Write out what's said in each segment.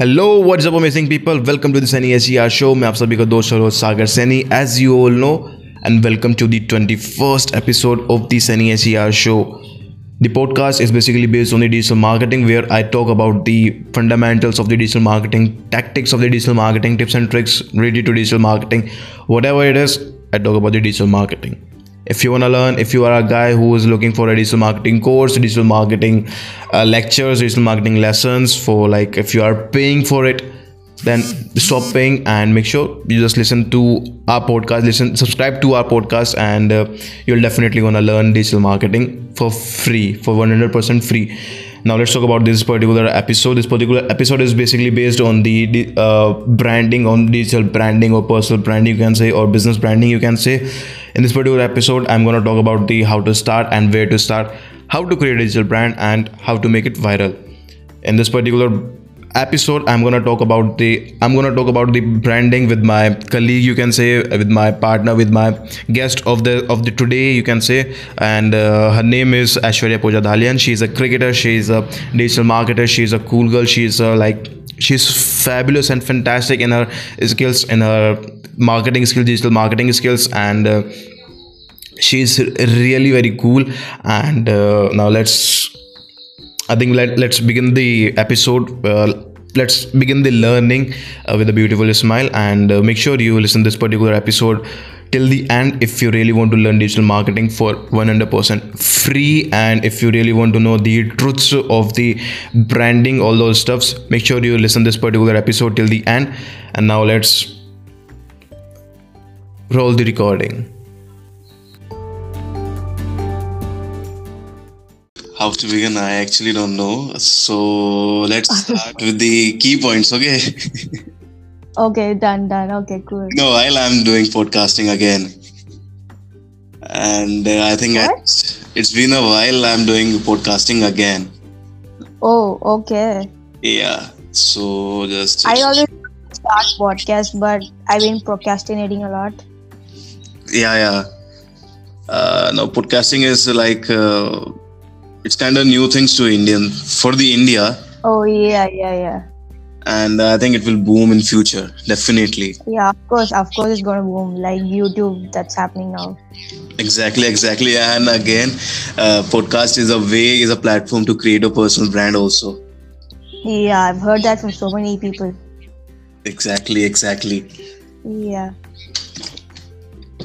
Hello what's up amazing people welcome to the Sunny S show मैं आप सभी का दोस्त और host Sagar Saini as you all no and welcome to the 21st episode of the Sunny SER show. The podcast is basically based on the digital marketing where I talk about the fundamentals of the digital marketing, tactics of the digital marketing, tips and tricks related to digital marketing, whatever it is, I talk about the digital marketing if you want to learn if you are a guy who is looking for a digital marketing course digital marketing uh, lectures digital marketing lessons for like if you are paying for it then stop paying and make sure you just listen to our podcast listen subscribe to our podcast and uh, you'll definitely want to learn digital marketing for free for 100% free. Now let's talk about this particular episode. This particular episode is basically based on the uh, branding on digital branding or personal branding you can say or business branding you can say in this particular episode i'm going to talk about the how to start and where to start how to create a digital brand and how to make it viral. In this particular episode i'm going to talk about the i'm going to talk about the branding with my colleague you can say with my partner with my guest of the of the today you can say. And uh, her name is Aishwarya Pooja Dayalan she's a cricketer she's a digital marketer she's a cool girl she's uh, like she's fabulous and fantastic in her skills in her marketing skills digital marketing skills and uh, she's really very cool and uh, now let's I think let, let's begin the episode. Uh, let's begin the learning uh, with a beautiful smile and uh, make sure you listen this particular episode till the end if you really want to learn digital marketing for 100% free and if you really want to know the truths of the branding all those stuffs make sure you listen this particular episode till the end. And now let's roll the recording. How to begin i actually don't know. So let's start with the key points okay okay done done. Okay cool. No while i'm doing podcasting again. And uh, i think I, it's been a while i'm doing podcasting again. Oh okay. Yeah so just, i always start podcast but i've been procrastinating a lot. Yeah yeah. Uh, no podcasting is like uh, it's kind of new things to Indian for the India. Oh yeah, yeah, yeah. And I think it will boom in future, definitely. Yeah, of course, of course, it's gonna boom like YouTube. That's happening now. Exactly, exactly. And again, uh, podcast is a way, is a platform to create a personal brand also. Yeah, I've heard that from so many people. Exactly, exactly. Yeah.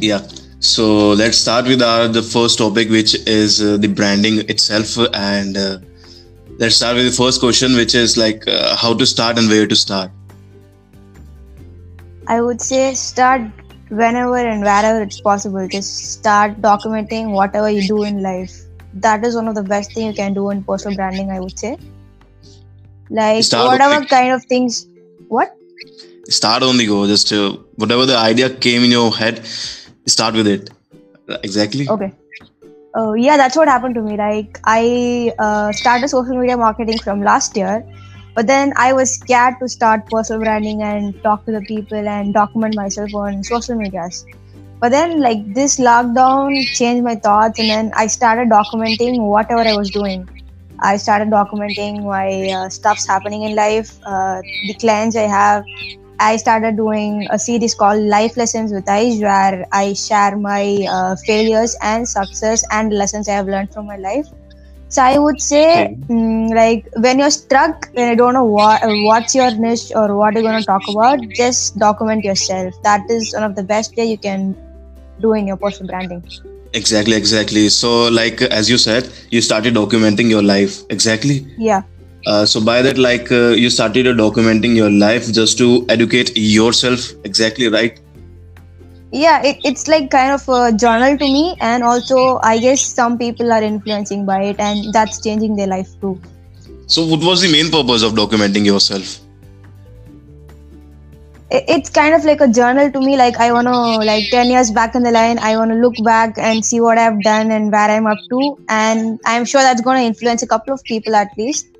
Yeah so let's start with our the first topic which is uh, the branding itself and uh, let's start with the first question which is like uh, how to start and where to start. I would say start whenever and wherever it's possible. Just start documenting whatever you do in life. That is one of the best thing you can do in personal branding i would say. Like start whatever kind of things what? Start on the go. Just uh, whatever the idea came in your head start with it. Exactly. Okay oh yeah that's what happened to me. Like i uh, started social media marketing from last year but then i was scared to start personal branding and talk to the people and document myself on social medias. But then like this lockdown changed my thoughts and then i started documenting whatever i was doing. I started documenting my uh, stuffs happening in life uh, the clients i have I started doing a series called Life Lessons with Aish, where I share my uh, failures and success and lessons I have learned from my life. So I would say, okay. mm, like when you're stuck, when you don't know what what's your niche or what you're gonna talk about, just document yourself. That is one of the best way you can do in your personal branding. Exactly, exactly. So, like as you said, you started documenting your life. Exactly. Yeah uh, so by that like uh, you started documenting your life just to educate yourself. Exactly right. Yeah it, it's like kind of a journal to me and also i guess some people are influencing by it and that's changing their life too. So what was the main purpose of documenting yourself? It's kind of like a journal to me like i want to like 10 years back in the line i want to look back and see what i've done and where i'm up to and i'm sure that's going to influence a couple of people at least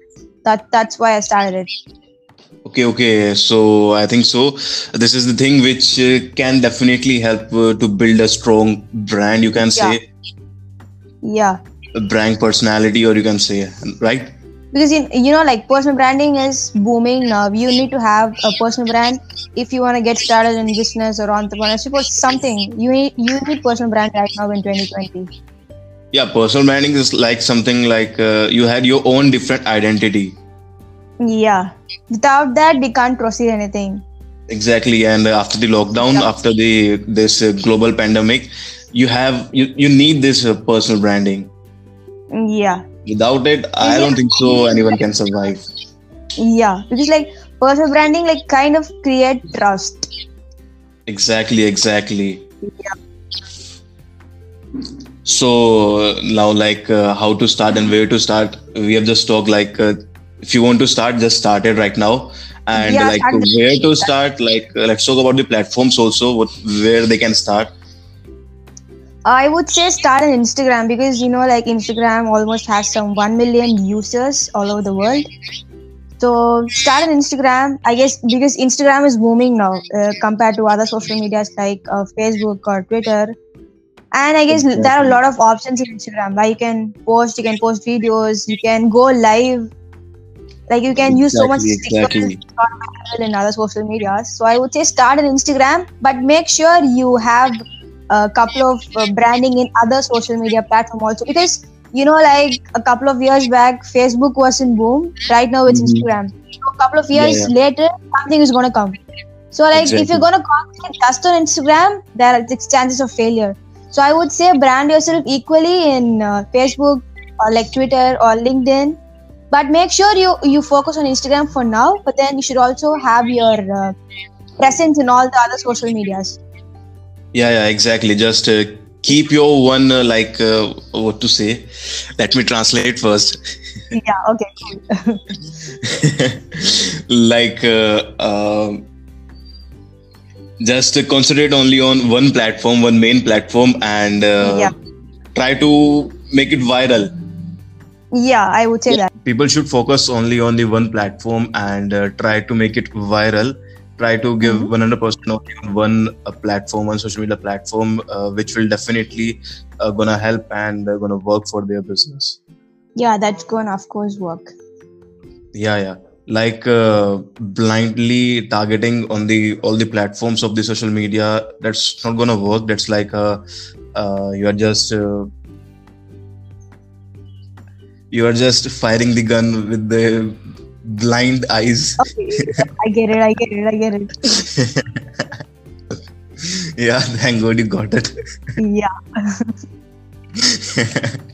that that's why I started it. Okay, okay. So I think so. This is the thing which uh, can definitely help uh, to build a strong brand. You can say, yeah, a brand personality, or you can say, right? because in, you know like personal branding is booming now you need to have a personal brand if you want to get started in business or entrepreneurship or something you need you need personal brand right now in 2020 yeah personal branding is like something like uh, you had your own different identity yeah. Without that we can't proceed anything. Exactly. And after the lockdown yeah. after the this uh, global pandemic you have you, you need this uh, personal branding. Yeah. Without it i yeah. don't think so anyone can survive. Yeah. Because like personal branding like kind of create trust. Exactly exactly. Yeah. So now like uh, how to start and where to start? We have just talked like uh, if you want to start just start it right now. And yeah, like where to start like uh, let's talk about the platforms also what where they can start. I would say start on instagram because you know like instagram almost has some 1 million users all over the world. So start on instagram i guess because instagram is booming now uh, compared to other social medias like uh, facebook or twitter. And i guess there are a lot of options in instagram. Where you can post you can post videos you can go live like you can use so much exactly. in other social media so i would say start an instagram but make sure you have a couple of uh, branding in other social media platform also because you know like a couple of years back facebook was in boom right now it's mm-hmm. instagram so a couple of years yeah, yeah. later something is going to come so like exactly. if you're going to concentrate just on instagram there are six chances of failure so i would say brand yourself equally in uh, facebook or like twitter or linkedin but make sure you you focus on instagram for now but then you should also have your uh, presence in all the other social medias. Yeah yeah exactly. Just uh, keep your one uh, like uh, what to say? Let me translate first. Yeah okay like uh, um, just concentrate only on one platform one main platform and uh, yeah. try to make it viral. Yeah i would say yeah. that people should focus only on the one platform and uh, try to make it viral. Try to give mm-hmm. 100% only on one uh, platform one social media platform uh, which will definitely uh, gonna help and uh, gonna work for their business. Yeah that's gonna of course work. Yeah yeah. Like uh, blindly targeting on the all the platforms of the social media that's not gonna work. That's like uh, you are just you are just firing the gun with the blind eyes. Okay, I get it. I get it. I get it. yeah, thank God you got it. yeah.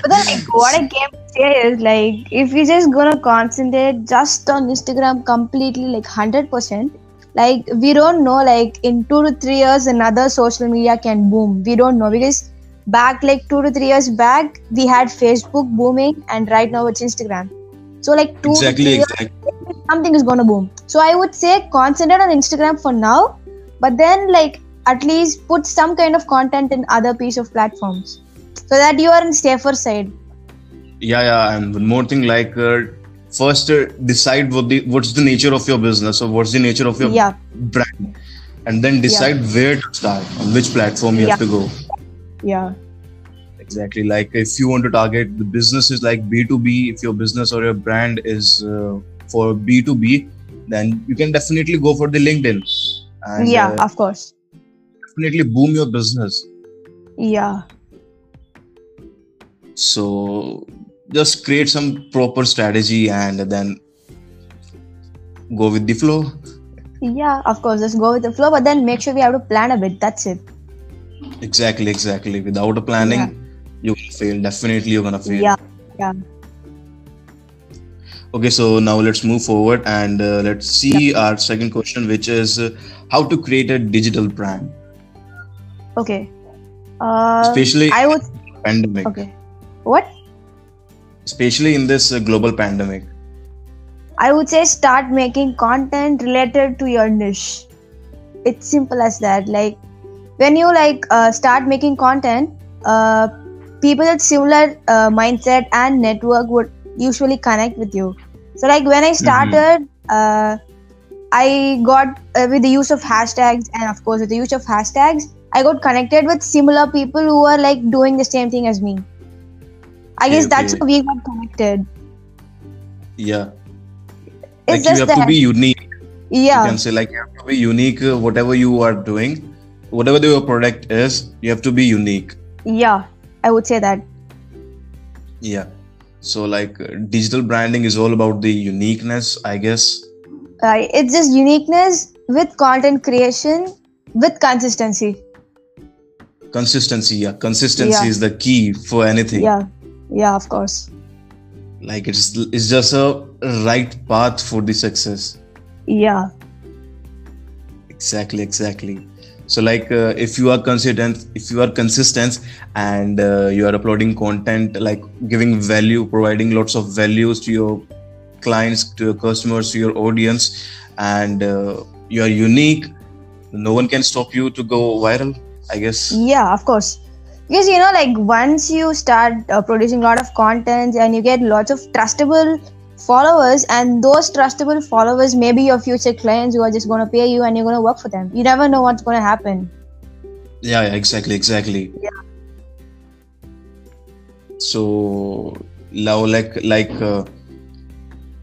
but then, like, what I came to say is like, if you're just gonna concentrate just on Instagram completely, like hundred percent, like we don't know, like in two to three years, another social media can boom. We don't know because back like two to three years back we had facebook booming and right now it's instagram so like two exactly, exactly. Years, something is gonna boom so i would say concentrate on instagram for now but then like at least put some kind of content in other piece of platforms so that you are in safer side yeah yeah and one more thing like uh, first uh, decide what the what's the nature of your business or what's the nature of your yeah. brand and then decide yeah. where to start on which platform you yeah. have to go yeah exactly. Like if you want to target the business is like b2b if your business or your brand is uh, for b2b then you can definitely go for the linkedin. And, yeah uh, of course. definitely boom your business. Yeah. So just create some proper strategy and then go with the flow. Yeah of course just go with the flow but then make sure we have to plan a bit. That's it. Exactly exactly. Without a planning yeah. You're gonna fail. Definitely you're gonna fail. Yeah yeah. Okay so now let's move forward and uh, let's see yeah. our second question which is uh, how to create a digital brand. Okay. Uh, especially i would pandemic. Okay. What? Especially in this uh, global pandemic. I would say start making content related to your niche. It's simple as that. Like when you like uh, start making content uh, people with similar uh, mindset and network would usually connect with you so like when i mm-hmm. started mm-hmm. i got uh, with the use of hashtags and of course with the use of hashtags i got connected with similar people who are like doing the same thing as me i guess okay. that's how we got connected Yeah. It's like you have to be unique. yeah You can say like you have to be unique. uh, Whatever you are doing, whatever your product is, you have to be unique. yeah. I would say that. Yeah. So like uh, digital branding is all about the uniqueness, I guess. Right. It's just uniqueness with content creation with consistency. Consistency. Yeah. Consistency Yeah. is the key for anything. Yeah. Yeah, of course. Like it's it's just a right path for the success. Yeah. exactly exactly so like uh, if you are consistent if you are consistent and uh, you are uploading content like giving value providing lots of values to your clients to your customers to your audience and uh, you are unique no one can stop you to go viral i guess Yeah, of course. Because you know, like once you start uh, producing a lot of content and you get lots of trustable followers, and those trustable followers may be your future clients who are just going to pay you and you're going to work for them. You never know what's going to happen. yeah, yeah exactly exactly Yeah. so now like like uh,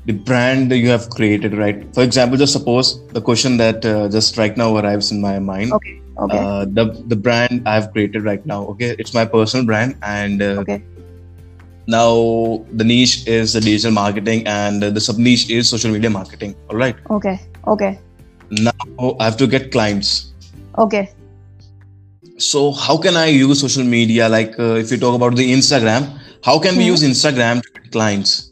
the brand that you have created right for example just suppose the question that uh, just right now arrives in my mind Okay. Okay. uh, the the brand i've created right now okay it's my personal brand and uh, Okay. Now the niche is the digital marketing and the sub niche is social media marketing all right okay. Okay. now i have to get clients Okay. so how can i use social media like uh, if you talk about the instagram how can we Hmm. use instagram to get clients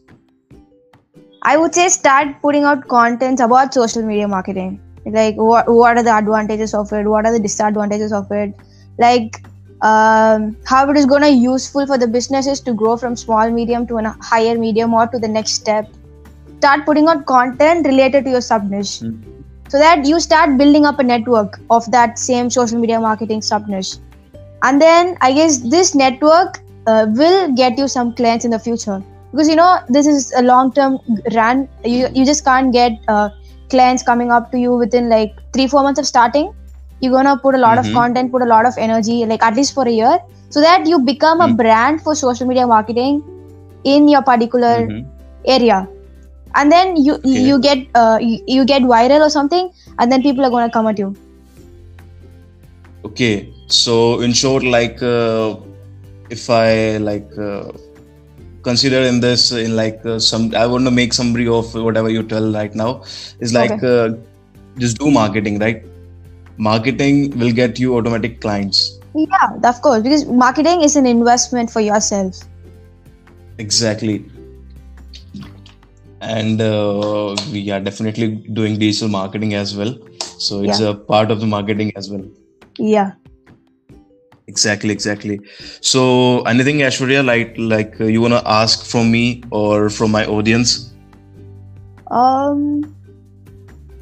I would say start putting out contents about social media marketing. Like what what are the advantages of it? What are the disadvantages of it? Like um, how it is going to useful for the businesses to grow from small medium to a higher medium or to the next step. Start putting out content related to your sub niche, Hmm. so that you start building up a network of that same social media marketing sub niche, and then I guess this network uh, will get you some clients in the future. Because you know this is a long term run. You you just can't get uh, clients coming up to you within like 3 4 months of starting you're going to put a lot Mhm. of content put a lot of energy like at least for a year so that you become a Mm. brand for social media marketing in your particular Mhm. area and then you Okay. you get uh, you, you get viral or something and then people are going to come at you okay so in short like uh, if i like uh, consider in this in like uh, some i want to make summary of whatever you tell right now is like uh, just do marketing right marketing will get you automatic clients. Yeah of course because marketing is an investment for yourself. Exactly. And uh, we are definitely doing digital marketing as well. So it's a part of the marketing as well. Yeah. Exactly exactly. So anything Aishwarya like like uh, you want to ask from me or from my audience? Um,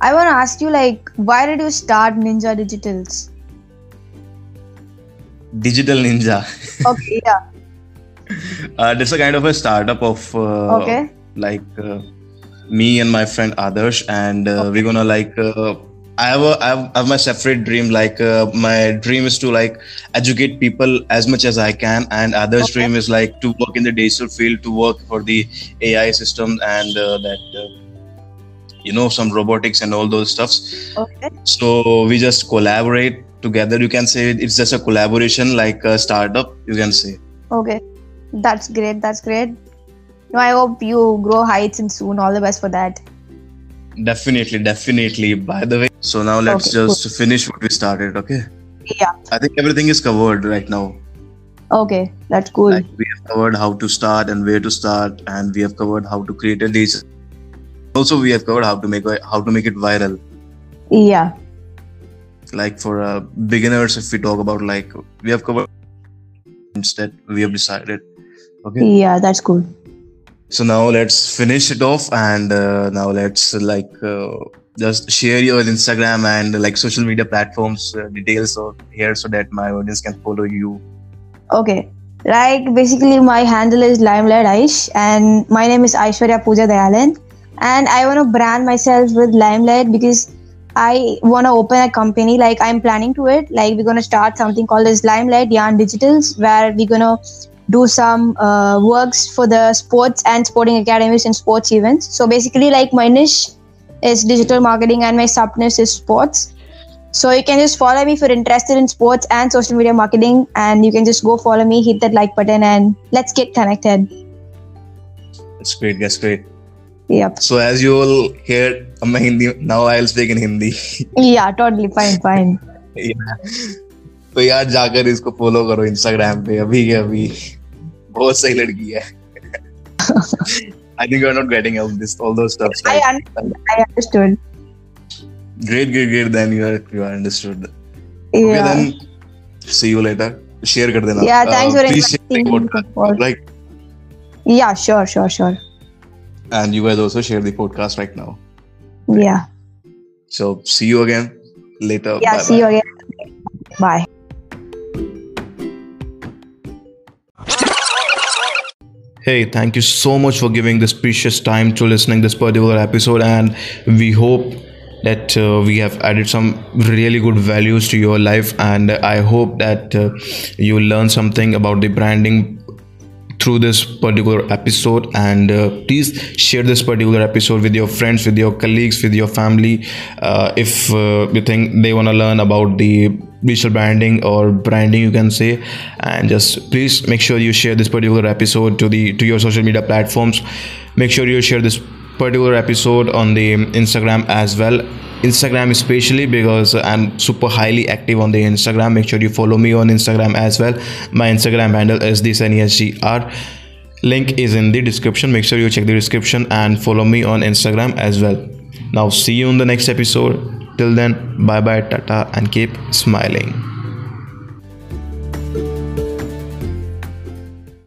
I want to ask you, like, why did you start Ninja Digitals? digital ninja Okay, yeah, uh, that's a kind of a startup of uh, okay, like uh, me and my friend Adarsh, and uh, we're gonna like. Uh, I have a I have, I have my separate dream. Like uh, my dream is to like educate people as much as I can, and Adar's Okay. dream is like to work in the digital field, to work for the AI system and uh, that uh, you know some robotics and all those stuffs. okay, So we just collaborate together. You can say it's just a collaboration, like a startup. You can say. okay. That's great. That's great. No, I hope you grow heights and soon. All the best for that. Definitely, definitely. By the way, so now let's Okay, just finish what we started, okay? Yeah. I think everything is covered right now. Okay, that's cool. Like we have covered how to start and where to start, and we have covered how to create a dish. Also, we have covered how to make how to make it viral. Yeah, Like for uh, beginners, if we talk about like we have covered instead we have decided. Okay. yeah, that's cool. So now let's finish it off, and uh, now let's like uh, just share your Instagram and like social media platforms uh, details of here so that my audience can follow you. Okay. Like basically my handle is Limelight Aish and my name is Aishwarya Pooja Dayalan and I want to brand myself with Limelight because I want to open a company like I'm planning to it like we're going to start something called as Limelight Yarn Digitals where we're going to do some uh, works for the sports and sporting academies and sports events. So basically, like my niche is digital marketing and my sub niche is sports. So you can just follow me if you're interested in sports and social media marketing, and you can just go follow me, hit that like button, and let's get connected. That's great. That's great. Yep. So as you all heard, I'm Hindi. Now I'll speak in Hindi. Yeah, totally fine, fine. तो यार जाकर इसको follow करो Instagram पे अभी के अभी बहुत सही लड़की है I think you're not getting all this all those stuff. I understood. I understood. Great, great, great. Then you are you are understood. Yeah. Okay, then see you later. Share कर देना. Yeah, thanks for please share the inviting me podcast, for- Like, Yeah, sure, sure, sure. and you guys also share the podcast right now. Yeah. So see you again later. Yeah, Bye see you again. Bye. Hey, thank you so much for giving this precious time to listening this particular episode, and we hope that uh, we have added some really good values to your life, and I hope that uh, you learn something about the branding through this particular episode and uh, please share this particular episode with your friends with your colleagues with your family. Uh, if uh, you think they want to learn about the digital branding or branding you can say. And just please make sure you share this particular episode to the to your social media platforms. Make sure you share this particular episode on the instagram as well instagram especially because i'm super highly active on the instagram. Make sure you follow me on instagram as well. My instagram handle is this nesgr link is in the description. Make sure you check the description and follow me on instagram as well. Now see you in the next episode. Till then bye bye tata and keep smiling